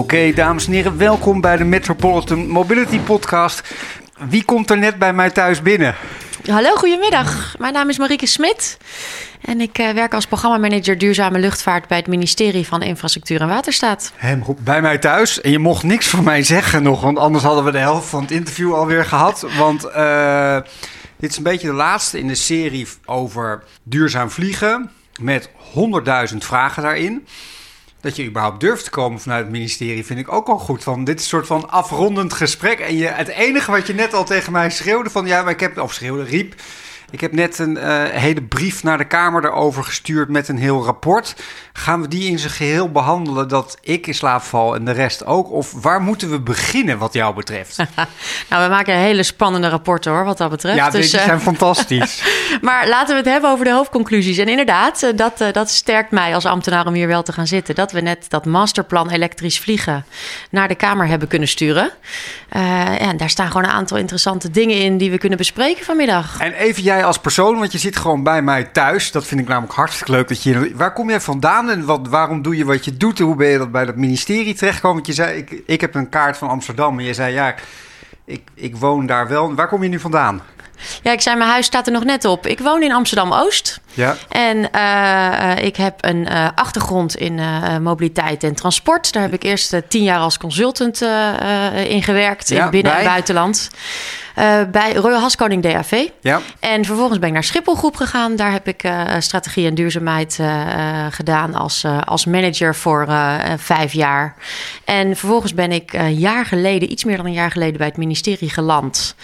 Oké, dames en heren, welkom bij de Metropolitan Mobility Podcast. Wie komt er net bij mij thuis binnen? Hallo, goedemiddag. Mijn naam is Marieke Smit en ik uh, werk als programmamanager duurzame luchtvaart bij het ministerie van Infrastructuur en Waterstaat. Hem bij mij thuis en je mocht niks van mij zeggen nog, want anders hadden we de helft van het interview alweer gehad. Want uh, dit is een beetje de laatste in de serie over duurzaam vliegen met 100.000 vragen daarin dat je überhaupt durft te komen vanuit het ministerie, vind ik ook al goed. Van, dit is soort van afrondend gesprek. En je, het enige wat je net al tegen mij schreeuwde van... ja, maar ik heb... of schreeuwde, riep... Ik heb net een uh, hele brief naar de Kamer erover gestuurd met een heel rapport. Gaan we die in zijn geheel behandelen dat ik in slaap val en de rest ook? Of waar moeten we beginnen wat jou betreft? nou, we maken hele spannende rapporten hoor, wat dat betreft. Ja, dus, die zijn uh, fantastisch. maar laten we het hebben over de hoofdconclusies. En inderdaad, uh, dat, dat sterkt mij als ambtenaar om hier wel te gaan zitten. Dat we net dat masterplan elektrisch vliegen naar de Kamer hebben kunnen sturen. en daar staan gewoon een aantal interessante dingen in die we kunnen bespreken vanmiddag. En even jij als persoon, want je zit gewoon bij mij thuis. Dat vind ik namelijk hartstikke leuk. Dat je, waar kom jij vandaan en wat, waarom doe je wat je doet? En hoe ben je dat bij dat ministerie terechtgekomen? Want je zei, ik, ik heb een kaart van Amsterdam. En je zei, ja, ik, ik woon daar wel. Waar kom je nu vandaan? Ja, ik zei, mijn huis staat er nog net op. Ik woon in Amsterdam-Oost. Ja. En uh, ik heb een uh, achtergrond in uh, mobiliteit en transport. Daar heb ik eerst tien jaar als consultant in gewerkt, ja, in binnen- en buitenland. Bij Royal Haskoning DAV. Ja. En vervolgens ben ik naar Schiphol Groep gegaan. Daar heb ik strategie en duurzaamheid gedaan als, als manager voor vijf jaar. En vervolgens ben ik een jaar geleden, iets meer dan een jaar geleden, bij het ministerie geland.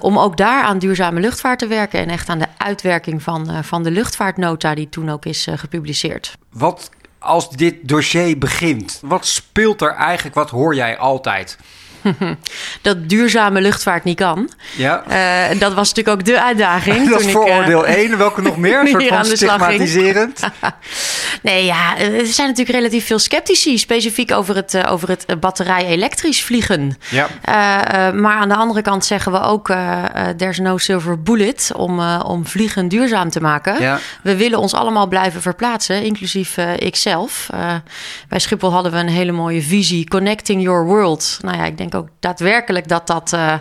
om ook daar aan duurzame luchtvaart te werken. En echt aan de uitwerking van, van de luchtvaartnota die toen ook is gepubliceerd. Wat als dit dossier begint, wat speelt er eigenlijk? Wat hoor jij altijd? dat duurzame luchtvaart niet kan. Ja. Uh, dat was natuurlijk ook de uitdaging. dat is vooroordeel uh, 1. Welke nog meer? Een soort van stigmatiserend. nee, ja, er zijn natuurlijk relatief veel sceptici. Specifiek over het, uh, over het batterij-elektrisch vliegen. Ja. maar aan de andere kant zeggen we ook... there's no silver bullet om, om vliegen duurzaam te maken. Ja. We willen ons allemaal blijven verplaatsen, inclusief ikzelf. bij Schiphol hadden we een hele mooie visie. Connecting your world. Nou ja, ik denk ook daadwerkelijk dat dat uh,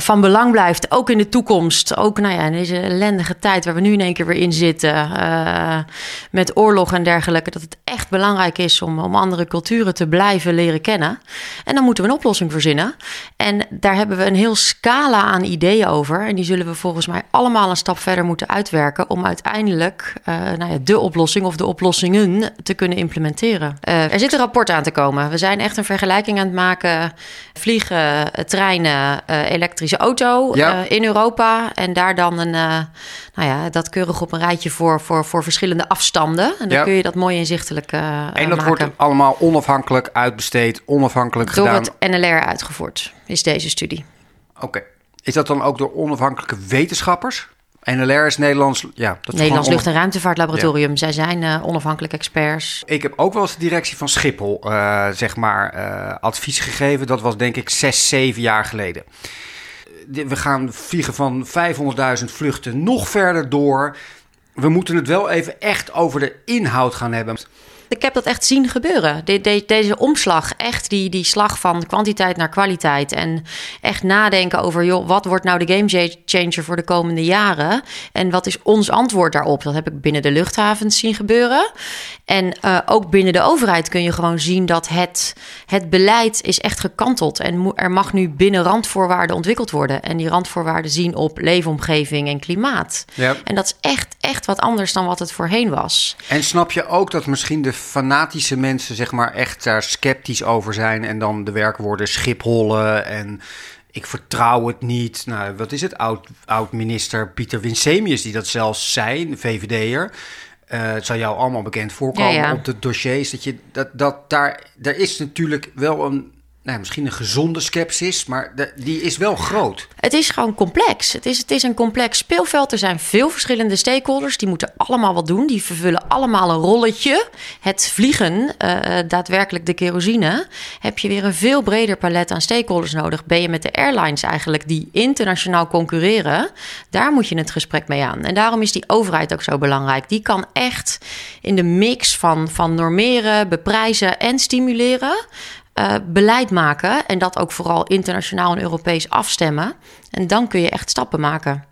van belang blijft. Ook in de toekomst. Ook nou ja, in deze ellendige tijd waar we nu in één keer weer in zitten. Uh, met oorlog en dergelijke. Dat het echt belangrijk is om, om andere culturen te blijven leren kennen. En dan moeten we een oplossing verzinnen. En daar hebben we een heel scala aan ideeën over. En die zullen we volgens mij allemaal een stap verder moeten uitwerken. Om uiteindelijk uh, nou ja, de oplossing of de oplossingen te kunnen implementeren. er zit een rapport aan te komen. We zijn echt een vergelijking aan het maken vliegen, treinen, uh, elektrische auto ja. uh, in Europa. En daar dan een, uh, nou ja, dat keurig op een rijtje voor, voor, voor verschillende afstanden. En dan ja. kun je dat mooi inzichtelijk En dat maken. wordt allemaal onafhankelijk uitbesteed, onafhankelijk door gedaan? Door het NLR uitgevoerd, is deze studie. Oké. Okay. Is dat dan ook door onafhankelijke wetenschappers? NLR is Nederlands, ja, dat Nederlands Lucht- en Ruimtevaartlaboratorium. Ja. Zij zijn uh, onafhankelijke experts. Ik heb ook wel eens de directie van Schiphol, uh, zeg maar, uh, advies gegeven. Dat was denk ik zes, zeven jaar geleden. We gaan vliegen van 500.000 vluchten nog verder door. We moeten het wel even echt over de inhoud gaan hebben. Ik heb dat echt zien gebeuren. De, de, deze omslag, echt die, die slag van kwantiteit naar kwaliteit. En echt nadenken over, joh, wat wordt nou de game changer voor de komende jaren? En wat is ons antwoord daarop? Dat heb ik binnen de luchthavens zien gebeuren. En uh, ook binnen de overheid kun je gewoon zien dat het, het beleid is echt gekanteld. En er mag nu binnen randvoorwaarden ontwikkeld worden. En die randvoorwaarden zien op leefomgeving en klimaat. Ja. En dat is echt, echt wat anders dan wat het voorheen was. En snap je ook dat misschien de fanatische mensen zeg maar echt daar sceptisch over zijn en dan de werkwoorden schiphollen en ik vertrouw het niet. Nou, wat is het? Oud, oud minister Pieter Winsemius die dat zelfs zei, VVD'er. Uh, het zal jou allemaal bekend voorkomen ja, ja. op de dossiers. Dat, je, dat, dat daar, daar is natuurlijk wel een nou, misschien een gezonde sceptisch, maar de, die is wel groot. Het is gewoon complex. Het is, het is een complex speelveld. Er zijn veel verschillende stakeholders. Die moeten allemaal wat doen. Die vervullen allemaal een rolletje. Het vliegen, uh, daadwerkelijk de kerosine, heb je weer een veel breder palet aan stakeholders nodig. Ben je met de airlines eigenlijk die internationaal concurreren, daar moet je het gesprek mee aan. En daarom is die overheid ook zo belangrijk. Die kan echt in de mix van, van normeren, beprijzen en stimuleren uh, beleid maken. En dat ook vooral internationaal en Europees afstemmen. En dan kun je echt stappen maken.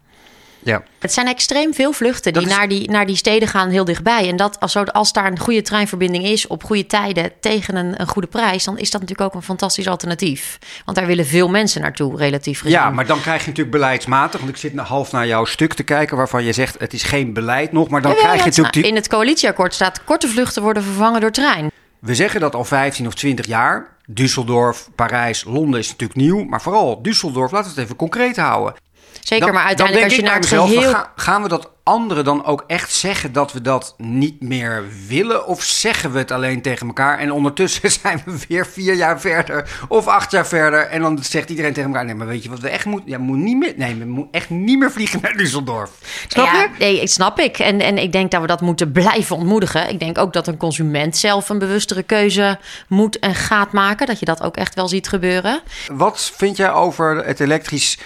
Ja. Het zijn extreem veel vluchten die, naar die naar die steden gaan heel dichtbij. En dat als, als daar een goede treinverbinding is op goede tijden tegen een, een goede prijs, dan is dat natuurlijk ook een fantastisch alternatief. Want daar willen veel mensen naartoe, relatief gezien. Ja, maar dan krijg je natuurlijk beleidsmatig. Want ik zit half naar jouw stuk te kijken waarvan je zegt het is geen beleid nog. Maar dan krijg je natuurlijk. In het coalitieakkoord staat korte vluchten worden vervangen door trein. We zeggen dat al 15 of 20 jaar. Düsseldorf, Parijs, Londen is natuurlijk nieuw. Maar vooral Düsseldorf, laten we het even concreet houden. Zeker, maar uiteindelijk als je naar het geheel... gaan we dat anderen dan ook echt zeggen dat we dat niet meer willen? Of zeggen we het alleen tegen elkaar en ondertussen zijn we weer vier jaar verder of acht jaar verder en dan zegt iedereen tegen elkaar: nee, maar weet je wat we echt moeten? Ja, moet niet meer, nee, we moeten echt niet meer vliegen naar Düsseldorf. Snap ja, je? Nee, snap ik. En, en ik denk dat we dat moeten blijven ontmoedigen. Ik denk ook dat een consument zelf een bewustere keuze moet en gaat maken. Dat je dat ook echt wel ziet gebeuren. Wat vind jij over het elektrisch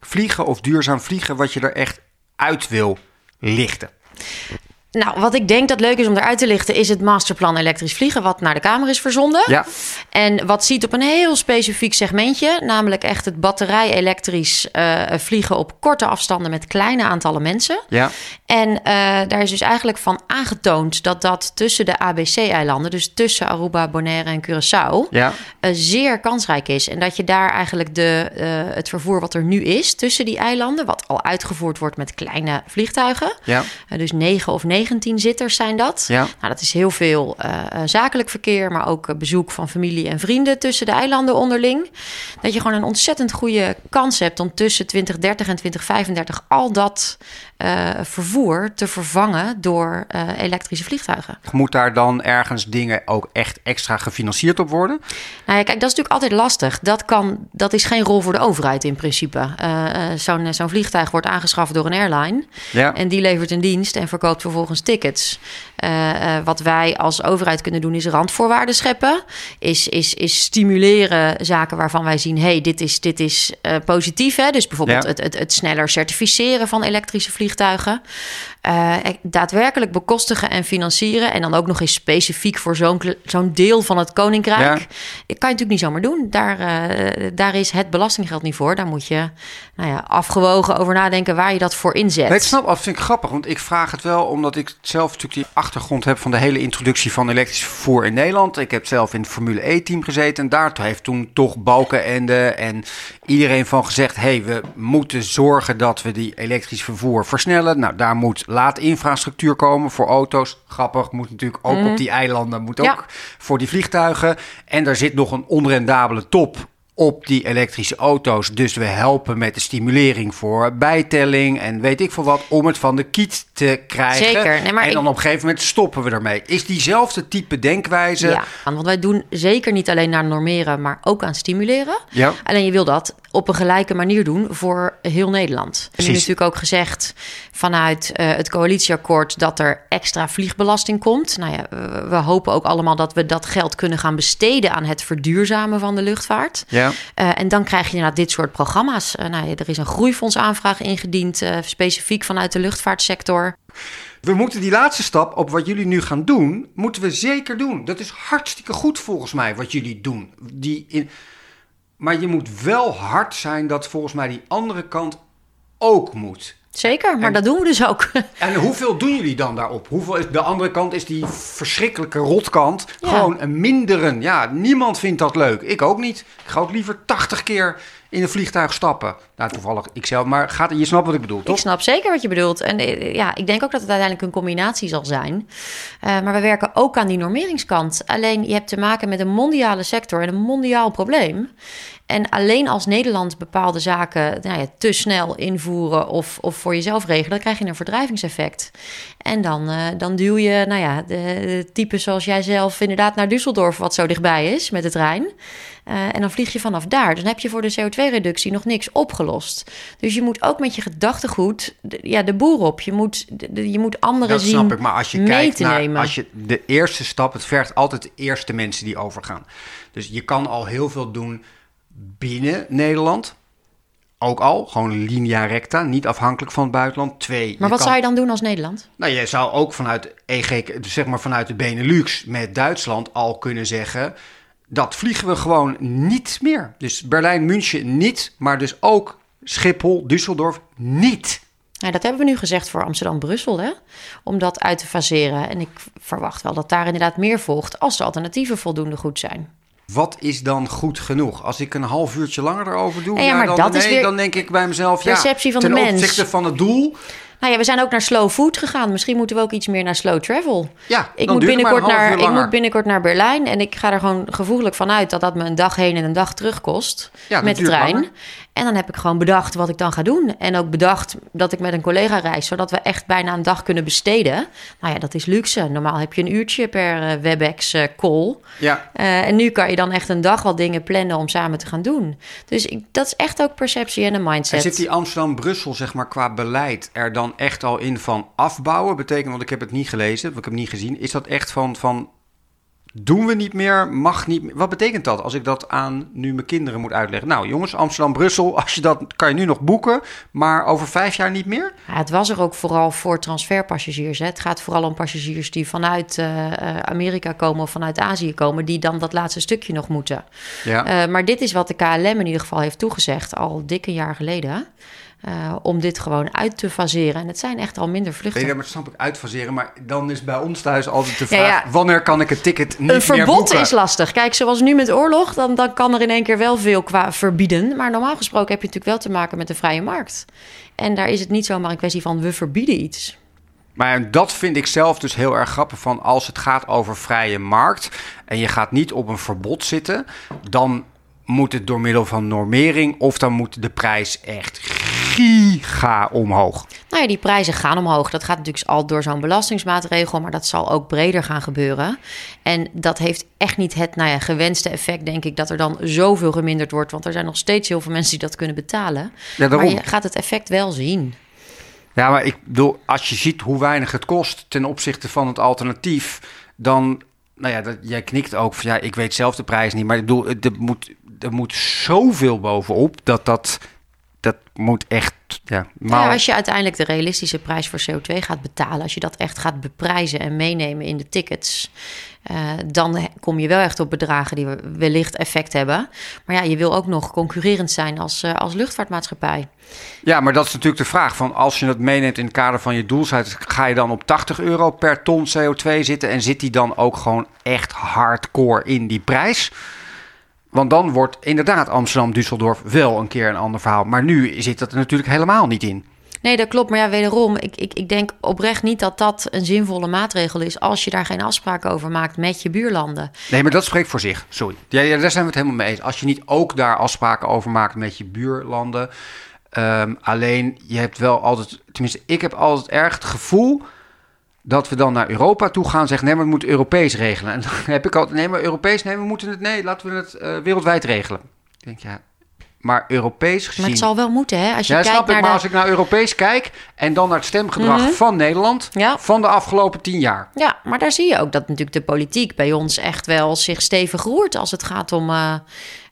vliegen of duurzaam vliegen wat je er echt uit wil lichten? Nou, wat ik denk dat leuk is om eruit te lichten, is het masterplan elektrisch vliegen, wat naar de Kamer is verzonden. Ja. En wat ziet op een heel specifiek segmentje, namelijk echt het batterij-elektrisch uh, vliegen op korte afstanden met kleine aantallen mensen. Ja. En uh, daar is dus eigenlijk van aangetoond dat dat tussen de ABC-eilanden, dus tussen Aruba, Bonaire en Curaçao, ja. uh, zeer kansrijk is. En dat je daar eigenlijk de, het vervoer wat er nu is tussen die eilanden, wat al uitgevoerd wordt met kleine vliegtuigen, ja. dus 9 of 9 19 zitters zijn dat. Ja. Nou, dat is heel veel uh, zakelijk verkeer, maar ook bezoek van familie en vrienden tussen de eilanden onderling. Dat je gewoon een ontzettend goede kans hebt om tussen 2030 en 2035 al dat uh, vervoer te vervangen door uh, elektrische vliegtuigen. Moet daar dan ergens dingen ook echt extra gefinancierd op worden? Nou ja, kijk, dat is natuurlijk altijd lastig. Dat, kan, dat is geen rol voor de overheid in principe. Uh, Zo'n zo'n vliegtuig wordt aangeschaft door een airline. Ja. En die levert een dienst en verkoopt vervolgens tickets. Wat wij als overheid kunnen doen is randvoorwaarden scheppen. Is, is, is stimuleren zaken waarvan wij zien... hey, dit is, dit is positief. Hè? Dus bijvoorbeeld het, het, het sneller certificeren van elektrische vliegtuigen. Uh, daadwerkelijk bekostigen en financieren. En dan ook nog eens specifiek voor zo'n zo'n deel van het koninkrijk. Ja. kan je natuurlijk niet zomaar doen. Daar, uh, daar is het belastinggeld niet voor. Daar moet je nou ja, afgewogen over nadenken waar je dat voor inzet. Nee, ik snap, dat vind ik grappig. Want ik vraag het wel omdat ik zelf natuurlijk die achtergrond heb van de hele introductie van elektrisch vervoer in Nederland. Ik heb zelf in het Formule E-team gezeten. En daar heeft toen toch Balkenende en iedereen van gezegd: hey, we moeten zorgen dat we die elektrisch vervoer versnellen. Nou, daar moet laadinfrastructuur komen voor auto's. Grappig, moet natuurlijk ook op mhm. die eilanden, moet ook voor die vliegtuigen. En daar zit nog een onrendabele top op die elektrische auto's. Dus we helpen met de stimulering voor bijtelling en weet ik veel wat, om het van de kiet te krijgen. Zeker. Nee, maar en dan op een gegeven moment stoppen we ermee. Is diezelfde type denkwijze. Ja, want wij doen zeker niet alleen naar normeren, maar ook aan stimuleren. Ja. Alleen je wil dat op een gelijke manier doen voor heel Nederland. En nu is natuurlijk ook gezegd vanuit uh, het coalitieakkoord dat er extra vliegbelasting komt. Nou ja, we hopen ook allemaal dat we dat geld kunnen gaan besteden aan het verduurzamen van de luchtvaart. Ja. Uh, en dan krijg je inderdaad dit soort programma's. Uh, nou ja, er is een groeifondsaanvraag ingediend, specifiek vanuit de luchtvaartsector. We moeten die laatste stap op wat jullie nu gaan doen, moeten we zeker doen. Dat is hartstikke goed volgens mij wat jullie doen. Die in, maar je moet wel hard zijn dat volgens mij die andere kant ook moet. Zeker, maar dat doen we dus ook. En hoeveel doen jullie dan daarop? Hoeveel is, de andere kant is die verschrikkelijke rotkant. Gewoon een minderen. Ja, niemand vindt dat leuk. Ik ook niet. Ik ga ook liever 80 keer in een vliegtuig stappen. Nou, toevallig ikzelf. Maar gaat, je snapt wat ik bedoel, toch? Ik snap zeker wat je bedoelt. En eh, ja, ik denk ook dat het uiteindelijk een combinatie zal zijn. Uh, maar we werken ook aan die normeringskant. Alleen je hebt te maken met een mondiale sector en een mondiaal probleem. En alleen als Nederland bepaalde zaken nou ja, te snel invoeren of, of voor jezelf regelen, dan krijg je een verdrijvingseffect. En dan, uh, dan duw je, nou ja, de, de zoals jij zelf inderdaad naar Düsseldorf, wat zo dichtbij is met de trein. Uh, en dan vlieg je vanaf daar. Dus dan heb je voor de CO2-reductie nog niks opgelost. Dus je moet ook met je gedachtegoed de, ja, de boer op. Je moet, de, je moet anderen dat zien. Dat snap ik. Maar als je kijkt naar nemen. als je de eerste stap, het vergt altijd de eerste mensen die overgaan. Dus je kan al heel veel doen binnen Nederland. Ook al, gewoon linea recta, niet afhankelijk van het buitenland. Twee. Maar wat zou je dan doen als Nederland? Nou, je zou ook vanuit EG, zeg maar vanuit de Benelux met Duitsland al kunnen zeggen dat vliegen we gewoon niet meer. Dus Berlijn, München niet, maar dus ook Schiphol, Düsseldorf niet. Ja, dat hebben we nu gezegd voor Amsterdam-Brussel, hè? Om dat uit te faseren. En ik verwacht wel dat daar inderdaad meer volgt als de alternatieven voldoende goed zijn. Wat is dan goed genoeg? Als ik een half uurtje langer erover doe, ja, maar dan, dat nee, is weer dan denk ik bij mezelf, ja, perceptie van ten de mens. opzichte van het doel. Nou ja, we zijn ook naar slow food gegaan. Misschien moeten we ook iets meer naar slow travel. Ja, ik moet, binnenkort naar, ik moet binnenkort naar Berlijn. En ik ga er gewoon gevoelig van uit dat dat me een dag heen en een dag terug kost. Ja, met de trein. langer. En dan heb ik gewoon bedacht wat ik dan ga doen. En ook bedacht dat ik met een collega reis, zodat we echt bijna een dag kunnen besteden. Nou ja, dat is luxe. Normaal heb je een uurtje per eh, WebEx eh, call. Ja, Eh, en nu kan je dan echt een dag wat dingen plannen om samen te gaan doen. Dus ik, dat is echt ook perceptie en een mindset. en zit die Amsterdam-Brussel, zeg maar, qua beleid er dan echt al in van afbouwen? Betekent, want ik heb het niet gelezen, want ik heb het niet gezien. Is dat echt van, van doen we niet meer, mag niet meer? Wat betekent dat als ik dat aan nu mijn kinderen moet uitleggen? Nou jongens, Amsterdam-Brussel, als je dat kan je nu nog boeken, maar over vijf jaar niet meer? Ja, het was er ook vooral voor transferpassagiers. Hè. Het gaat vooral om passagiers die vanuit eh, eh, Amerika komen of vanuit Azië komen, die dan dat laatste stukje nog moeten. Ja. Eh, maar dit is wat de KLM in ieder geval heeft toegezegd, al dik een jaar geleden. Eh, om dit gewoon uit te faseren. En het zijn echt al minder vluchten. Nee, dat snap ik uitfaseren, maar dan is bij ons thuis altijd de vraag: ja. wanneer kan ik het ticket niet Een verbod is lastig. Kijk, zoals nu met oorlog, dan, dan kan er in één keer wel veel qua verbieden. Maar normaal gesproken heb je natuurlijk wel te maken met de vrije markt. En daar is het niet zomaar een kwestie van we verbieden iets. Maar dat vind ik zelf dus heel erg grappig van als het gaat over vrije markt en je gaat niet op een verbod zitten, dan moet het door middel van normering of dan moet de prijs echt giga omhoog. Nou ja, die prijzen gaan omhoog. Dat gaat natuurlijk al door zo'n belastingsmaatregel, maar dat zal ook breder gaan gebeuren. En dat heeft echt niet het nou ja, gewenste effect, denk ik, dat er dan zoveel geminderd wordt. Want er zijn nog steeds heel veel mensen die dat kunnen betalen. Ja, maar je gaat het effect wel zien. Ja, maar ik bedoel, als je ziet hoe weinig het kost ten opzichte van het alternatief, dan, nou ja, dat, jij knikt ook van ja, ik weet zelf de prijs niet, maar ik bedoel, er moet, er moet zoveel bovenop dat dat, dat moet echt, ja, ja, maar als je uiteindelijk de realistische prijs voor CO2 gaat betalen, als je dat echt gaat beprijzen en meenemen in de tickets, eh, dan kom je wel echt op bedragen die we- wellicht effect hebben. Maar ja, je wil ook nog concurrerend zijn als, eh, als luchtvaartmaatschappij. Ja, maar dat is natuurlijk de vraag. Van als je het meeneemt in het kader van je doelstelling, ga je dan op 80 euro per ton CO2 zitten en zit die dan ook gewoon echt hardcore in die prijs? Want dan wordt inderdaad Amsterdam-Düsseldorf wel een keer een ander verhaal. Maar nu zit dat er natuurlijk helemaal niet in. Nee, dat klopt. Maar ja, wederom, ik, ik, ik denk oprecht niet dat dat een zinvolle maatregel is als je daar geen afspraken over maakt met je buurlanden. Nee, maar dat spreekt voor zich. Sorry. Ja, ja, daar zijn we het helemaal mee eens. Als je niet ook daar afspraken over maakt met je buurlanden. Ehm, alleen, je hebt wel altijd... Tenminste, ik heb altijd erg het gevoel... dat we dan naar Europa toe gaan en zeggen... nee, maar we moeten Europees regelen. En dan heb ik altijd... nee, maar Europees... nee, we moeten het... nee, laten we het eh, wereldwijd regelen. Ik denk, ja... maar Europees gezien... Maar het zal wel moeten, hè? Als je ja, kijkt snap ik, maar de... als ik naar Europees kijk... en dan naar het stemgedrag Mhm. van Nederland... Ja. van de afgelopen tien jaar... Ja, maar daar zie je ook dat natuurlijk de politiek bij ons echt wel zich stevig roert als het gaat om eh,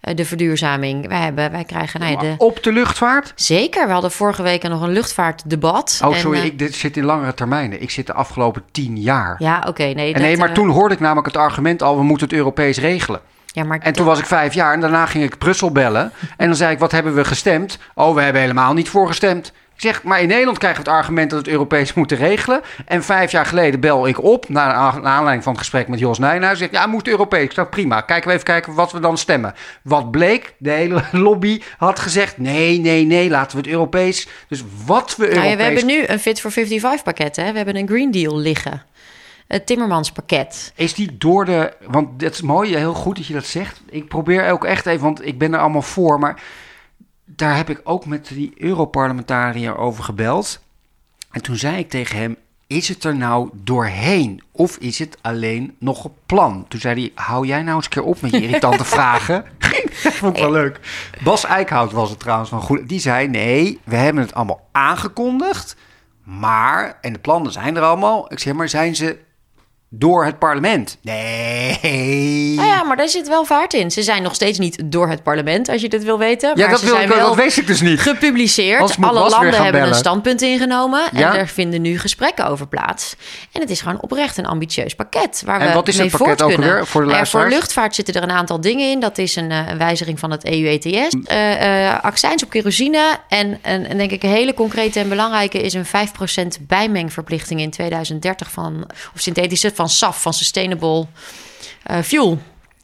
eh, de verduurzaming. Wij, hebben, wij krijgen, nou ja, de... op de luchtvaart... Zeker, we hadden vorige week nog een luchtvaartdebat. Oh, En, sorry, eh, ik dit zit in langere termijnen. Ik zit de afgelopen tien jaar. Ja, oké, nee. en dat, nee, maar toen hoorde ik namelijk het argument al, we moeten het Europees regelen. Ja, maar En toen was ik vijf jaar en daarna ging ik Brussel bellen. En dan zei ik, wat hebben we gestemd? Oh, we hebben helemaal niet voor gestemd. Ik zeg, maar in Nederland krijgen we het argument dat we het Europees moeten regelen. En vijf jaar geleden bel ik op, naar, aanleiding van het gesprek met Jos Nijnhuis. Zegt, ja, moet Europees. Ik zeg, prima. Kijken we even kijken wat we dan stemmen. Wat bleek? De hele lobby had gezegd, nee, nee, nee, laten we het Europees. Dus wat we Europees... Nou ja, we hebben nu een Fit for 55 pakket, hè? We hebben een Green Deal liggen. Het Timmermans pakket. Is die door de. Want het is mooi, heel goed dat je dat zegt. Ik probeer ook echt even, want ik ben er allemaal voor. Maar daar heb ik ook met die Europarlementariër over gebeld. En toen zei ik tegen hem: Is het er nou doorheen? Of is het alleen nog een plan? Toen zei hij: Hou jij nou eens een keer op met je irritante vragen. Dat vond ik wel leuk. Bas Eickhout was het trouwens van goed. Die zei: Nee, we hebben het allemaal aangekondigd. Maar, en de plannen zijn er allemaal. Ik zeg maar, zijn ze door het parlement. Nee. Nou ja, maar daar zit wel vaart in. Ze zijn nog steeds niet door het parlement, als je dit wil weten. Ja, maar dat, ze wil zijn ik, wel dat weet ik dus niet. gepubliceerd. Alle landen hebben een standpunt ingenomen. Ja. En er vinden nu gesprekken over plaats. En het is gewoon oprecht een ambitieus pakket. Waar En we wat is mee het pakket ook kunnen. voor de ja, voor luchtvaart zitten er een aantal dingen in. Dat is een, eh, een wijziging van het EU-ETS. Eh eh, accijns op kerosine. En, en, en denk ik een hele concrete en belangrijke is een 5% bijmengverplichting in 2030 van, of synthetische, van SAF, van Sustainable eh, Fuel.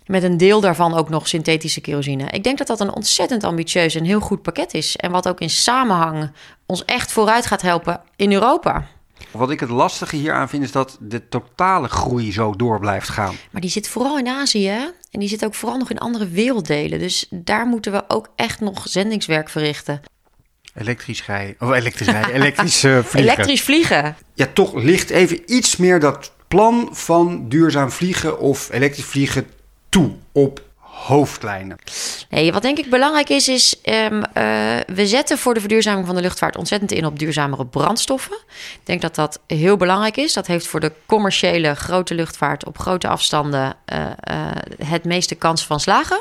Met een deel daarvan ook nog synthetische kerosine. Ik denk dat dat een ontzettend ambitieus en heel goed pakket is. En wat ook in samenhang ons echt vooruit gaat helpen in Europa. Wat ik het lastige hier aan vind is dat de totale groei zo door blijft gaan. Maar die zit vooral in Azië. hè? En die zit ook vooral nog in andere werelddelen. Dus daar moeten we ook echt nog zendingswerk verrichten. Elektrisch rijden, of elektrisch rijden, elektrisch eh, vliegen. Elektrisch vliegen. Ja, toch ligt even iets meer dat plan van duurzaam vliegen of elektrisch vliegen toe op hoofdlijnen. Nee, wat denk ik belangrijk is, is eh, we zetten voor de verduurzaming van de luchtvaart ontzettend in op duurzamere brandstoffen. Ik denk dat dat heel belangrijk is. Dat heeft voor de commerciële grote luchtvaart op grote afstanden eh, eh, het meeste kans van slagen.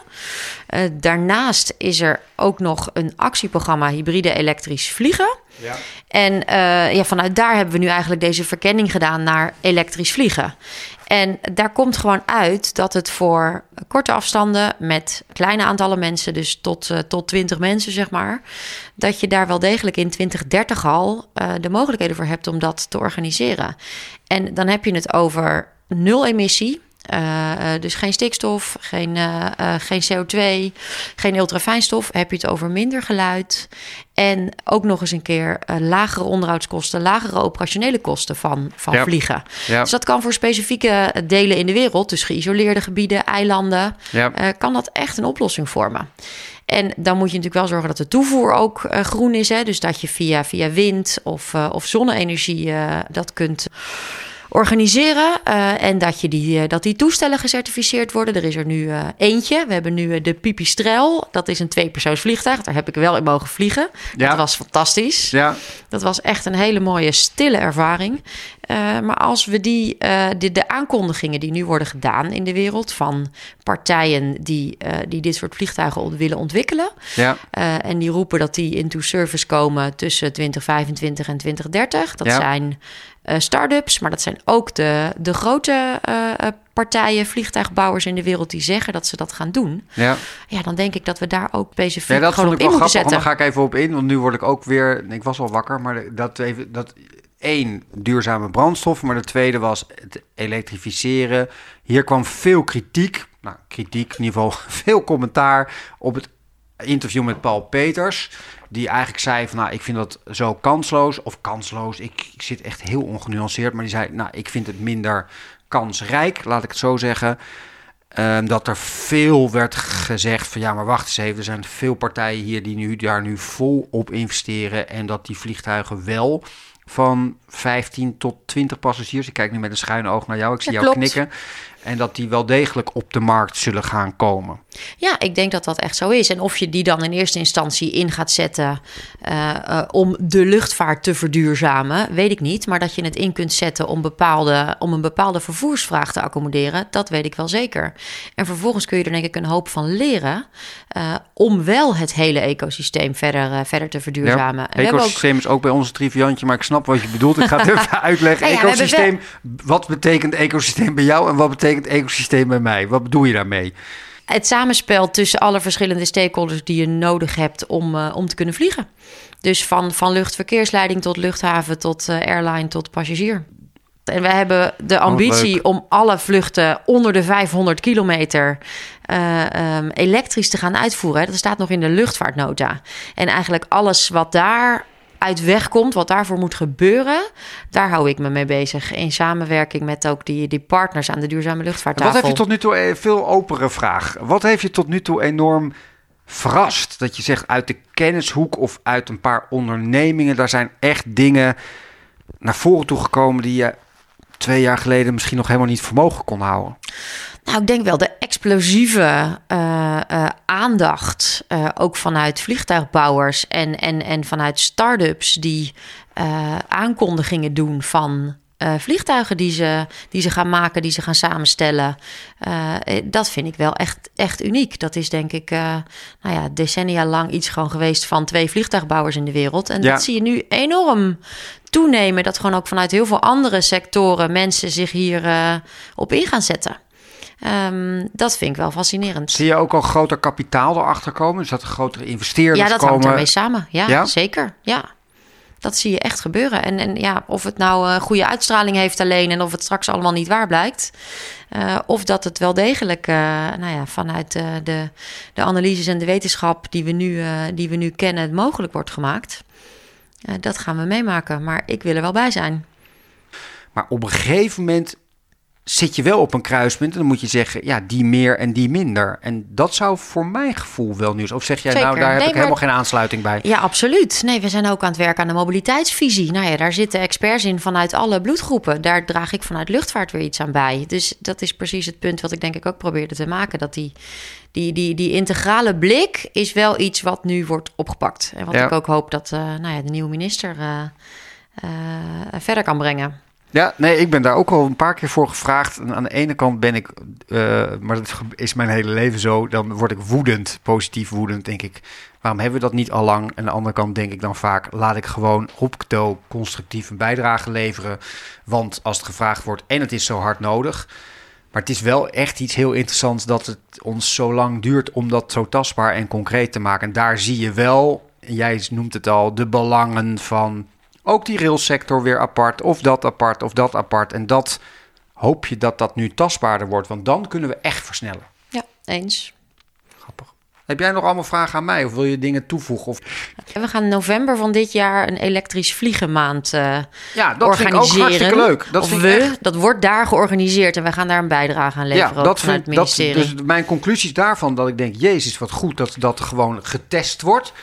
Daarnaast is er ook nog een actieprogramma hybride elektrisch vliegen. Ja. En eh, ja, vanuit daar hebben we nu eigenlijk deze verkenning gedaan naar elektrisch vliegen. En daar komt gewoon uit dat het voor korte afstanden met kleine aantallen mensen, dus tot, eh, tot 20 mensen zeg maar, dat je daar wel degelijk in 2030 al eh, de mogelijkheden voor hebt om dat te organiseren. En dan heb je het over nul emissie. Eh, eh, dus geen stikstof, geen, eh, geen CO2, geen ultrafijnstof. Heb je het over minder geluid. En ook nog eens een keer lagere onderhoudskosten, lagere operationele kosten van, van Ja. vliegen. Ja. Dus dat kan voor specifieke delen in de wereld, dus geïsoleerde gebieden, eilanden, Ja. kan dat echt een oplossing vormen. En dan moet je natuurlijk wel zorgen dat de toevoer ook groen is. Hè? Dus dat je via, via wind of, of zonne-energie dat kunt organiseren. eh, en dat, je die, eh, dat die toestellen gecertificeerd worden. Er is er nu eh, eentje. We hebben nu de Pipistrel. Dat is een tweepersoonsvliegtuig. Daar heb ik wel in mogen vliegen. Ja. Dat was fantastisch. Ja, Dat was echt een hele mooie, stille ervaring. Maar als we die, de, de aankondigingen die nu worden gedaan in de wereld van partijen die, die dit soort vliegtuigen willen ontwikkelen. ja, en die roepen dat die into service komen tussen 2025 en 2030. Dat Ja. zijn eh start-ups, maar dat zijn ook de, de grote eh, eh, partijen, vliegtuigbouwers in de wereld die zeggen dat ze dat gaan doen. ja. Ja, dan denk ik dat we daar ook specifiek Ja, dat gewoon vond op ik in wel moeten zetten. daar ga ik even op in. Want nu word ik ook weer... Ik was al wakker, maar dat even... Dat, één, duurzame brandstoffen. Maar de tweede was het elektrificeren. Hier kwam veel kritiek. Nou, kritiek in ieder geval veel commentaar op het interview met Paul Peters. Die eigenlijk zei van, nou, ik vind dat zo kansloos. Of kansloos, ik, ik zit echt heel ongenuanceerd. Maar die zei, nou, ik vind het minder kansrijk, laat ik het zo zeggen. Ehm, dat er veel werd gezegd van ja, maar wacht eens even. Er zijn veel partijen hier die nu, daar nu vol op investeren. En dat die vliegtuigen wel van 15 tot 20 passagiers. Ik kijk nu met een schuine oog naar jou. Ik zie jou klopt. knikken. En dat die wel degelijk op de markt zullen gaan komen. Ja, ik denk dat dat echt zo is. En of je die dan in eerste instantie in gaat zetten eh, eh, om de luchtvaart te verduurzamen, weet ik niet. Maar dat je het in kunt zetten om, bepaalde, om een bepaalde vervoersvraag te accommoderen, dat weet ik wel zeker. En vervolgens kun je er denk ik een hoop van leren eh, om wel het hele ecosysteem verder, verder te verduurzamen. En we hebben ook Ecosysteem is ook bij ons een triviantje, maar ik snap wat je bedoelt. Ik ga het even uitleggen. Ja, ja, hebben ecosysteem, wat betekent ecosysteem bij jou en wat betekent ecosysteem bij mij? Wat bedoel je daarmee? het samenspel tussen alle verschillende stakeholders die je nodig hebt om, eh, om te kunnen vliegen. Dus van, van luchtverkeersleiding tot luchthaven, tot eh, airline, tot passagier. En we hebben de ambitie leuk. om alle vluchten onder de 500 kilometer eh, ehm, elektrisch te gaan uitvoeren. Dat staat nog in de luchtvaartnota. En eigenlijk alles wat daar uit wegkomt, wat daarvoor moet gebeuren, daar hou ik me mee bezig. In samenwerking met ook die, die partners aan de duurzame luchtvaarttafel. Wat heb je tot nu toe, eh, veel opere vraag. Wat heeft je tot nu toe enorm verrast? Dat je zegt uit de kennishoek of uit een paar ondernemingen, daar zijn echt dingen naar voren toe gekomen die je twee jaar geleden misschien nog helemaal niet voor mogelijk kon houden. Nou, ik denk wel de explosieve eh, eh, aandacht, eh, ook vanuit vliegtuigbouwers en, en, en vanuit start-ups die aankondigingen doen van vliegtuigen die ze, die ze gaan maken, die ze gaan samenstellen. dat vind ik wel echt, echt uniek. Dat is denk ik nou ja, decennia lang iets gewoon geweest van twee vliegtuigbouwers in de wereld. En dat zie je nu enorm toenemen. Dat gewoon ook vanuit heel veel andere sectoren mensen zich hier op in gaan zetten. Um, dat vind ik wel fascinerend. Zie je ook al groter kapitaal erachter komen? Dus dat er grotere investeerders komen? Ja, dat komen? hangt ermee samen. Ja, zeker. Ja. Dat zie je echt gebeuren. En, en ja, of het nou een goede uitstraling heeft alleen... en of het straks allemaal niet waar blijkt... Uh, of dat het wel degelijk uh, nou ja, vanuit de, de analyses en de wetenschap... die we nu, die we nu kennen, mogelijk wordt gemaakt. dat gaan we meemaken. Maar ik wil er wel bij zijn. Maar op een gegeven moment zit je wel op een kruispunt en dan moet je zeggen, ja, die meer en die minder. En dat zou voor mijn gevoel wel nieuws. Of zeg jij, nou, daar heb ik helemaal geen aansluiting bij. Ja, absoluut. Nee, we zijn ook aan het werken aan de mobiliteitsvisie. Nou ja, daar zitten experts in vanuit alle bloedgroepen. Daar draag ik vanuit luchtvaart weer iets aan bij. Dus dat is precies het punt wat ik denk ik ook probeerde te maken. Dat die, die, die, die integrale blik is wel iets wat nu wordt opgepakt. En wat ik ook hoop dat uh, nou ja, de nieuwe minister uh, uh, verder kan brengen. Ja, nee, ik ben daar ook al een paar keer voor gevraagd. En aan de ene kant ben ik, uh, maar dat is mijn hele leven zo, dan word ik woedend, positief woedend, denk ik. Waarom hebben we dat niet al lang? En aan de andere kant denk ik dan vaak, laat ik gewoon hopkto constructief een bijdrage leveren. Want als het gevraagd wordt en het is zo hard nodig. Maar het is wel echt iets heel interessants dat het ons zo lang duurt om dat zo tastbaar en concreet te maken. En daar zie je wel, jij noemt het al, de belangen van ook die railsector weer apart, of dat apart, of dat apart. En dat hoop je dat dat nu tastbaarder wordt, want dan kunnen we echt versnellen. Ja, eens. Grappig. Heb jij nog allemaal vragen aan mij of wil je dingen toevoegen? Of... We gaan in november van dit jaar een elektrisch vliegenmaand uh, ja, dat organiseren. Vind ik ook hartstikke leuk. Dat of we, dat wordt daar georganiseerd en we gaan daar een bijdrage aan leveren. Ja, dat vanuit vind, het ministerie. Dat, dus mijn conclusies daarvan dat ik denk, jezus, wat goed dat dat gewoon getest wordt.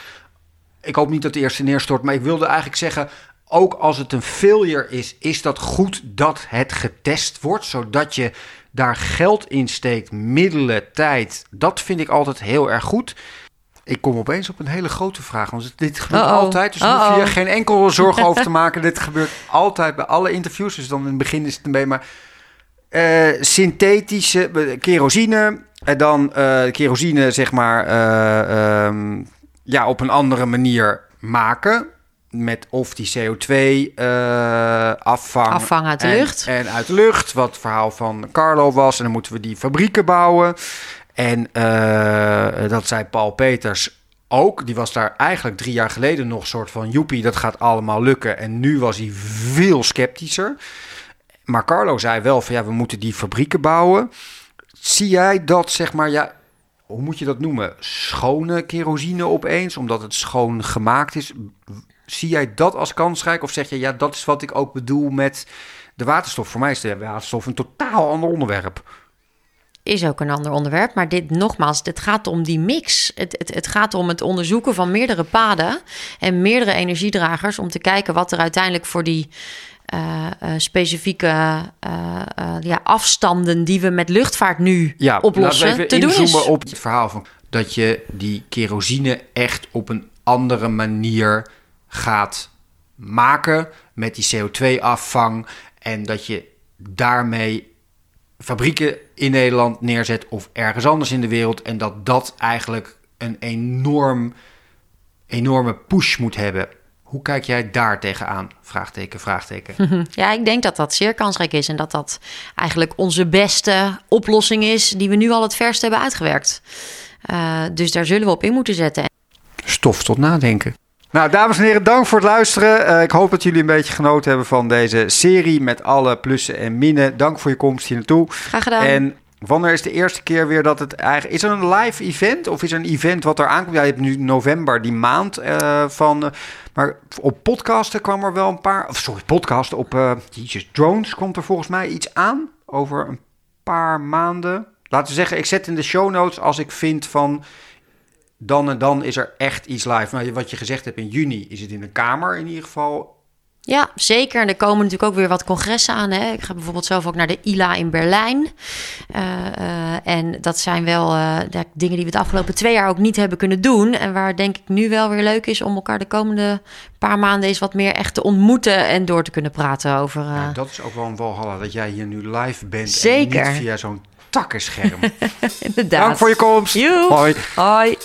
Ik hoop niet dat de eerste neerstort, maar ik wilde eigenlijk zeggen ook als het een failure is, is dat goed dat het getest wordt, zodat je daar geld in steekt, middelen, tijd. Dat vind ik altijd heel erg goed. Ik kom opeens op een hele grote vraag. Want dit gebeurt altijd. Dus daar hoef je geen enkel zorgen over te maken. Dit gebeurt altijd bij alle interviews. Dus dan in het begin is het een beetje maar. Uh, synthetische kerosine. En dan uh, kerosine, zeg maar. Uh, um, ja, op een andere manier maken met of die CO2-afvang. Uh, Afvang uit de en, lucht. En uit de lucht, wat het verhaal van Carlo was. En dan moeten we die fabrieken bouwen. En uh, dat zei Paul Peters ook. Die was daar eigenlijk drie jaar geleden nog soort van... joepie, dat gaat allemaal lukken. En nu was hij veel sceptischer. Maar Carlo zei wel van ja, we moeten die fabrieken bouwen. Zie jij dat, zeg maar, ja, hoe moet je dat noemen? Schone kerosine opeens, omdat het schoon gemaakt is. Zie jij dat als kansrijk? Of zeg je, ja, dat is wat ik ook bedoel met de waterstof? Voor mij is de waterstof een totaal ander onderwerp. Is ook een ander onderwerp, maar dit nogmaals, het gaat om die mix. Het, het, het gaat om het onderzoeken van meerdere paden en meerdere energiedragers om te kijken wat er uiteindelijk voor die uh, uh, specifieke uh, ja, afstanden die we met luchtvaart nu ja, oplossen laten we even te doen is. op het verhaal van dat je die kerosine echt op een andere manier gaat maken met die CO2-afvang. En dat je daarmee fabrieken in Nederland neerzet of ergens anders in de wereld. En dat dat eigenlijk een enorm, enorme push moet hebben. Hoe kijk jij daar tegenaan? Vraagteken, vraagteken. Ja, ik denk dat dat zeer kansrijk is en dat dat eigenlijk onze beste oplossing is die we nu al het verst hebben uitgewerkt. Uh, dus daar zullen we op in moeten zetten. Stof tot nadenken. Nou, dames en heren, dank voor het luisteren. Uh, ik hoop dat jullie een beetje genoten hebben van deze serie met alle plussen en minnen. Dank voor je komst hier naartoe. Graag gedaan. En wanneer is de eerste keer weer dat het eigenlijk... Is er een live event of is er een event wat er aankomt? Ja, je hebt nu november, die maand uh, van... Uh, maar op podcasten kwam er wel een paar... Of sorry, podcast op uh, drones komt er volgens mij iets aan over een paar maanden. Laten we zeggen, ik zet in de show notes als ik vind van dan en dan is er echt iets live. Maar wat je gezegd hebt in juni is het in de Kamer in ieder geval Ja, zeker. En er komen natuurlijk ook weer wat congressen aan. Hè. Ik ga bijvoorbeeld zelf ook naar de ILA in Berlijn. Uh, uh, en dat zijn wel uh, dingen die we het afgelopen twee jaar ook niet hebben kunnen doen. En waar denk ik nu wel weer leuk is om elkaar de komende paar maanden eens wat meer echt te ontmoeten en door te kunnen praten over. Ja, dat is ook wel een walhalla dat jij hier nu live bent. Zeker. En niet via zo'n takkenscherm. Inderdaad. Dank voor je komst. Joep. Hoi. Hoi.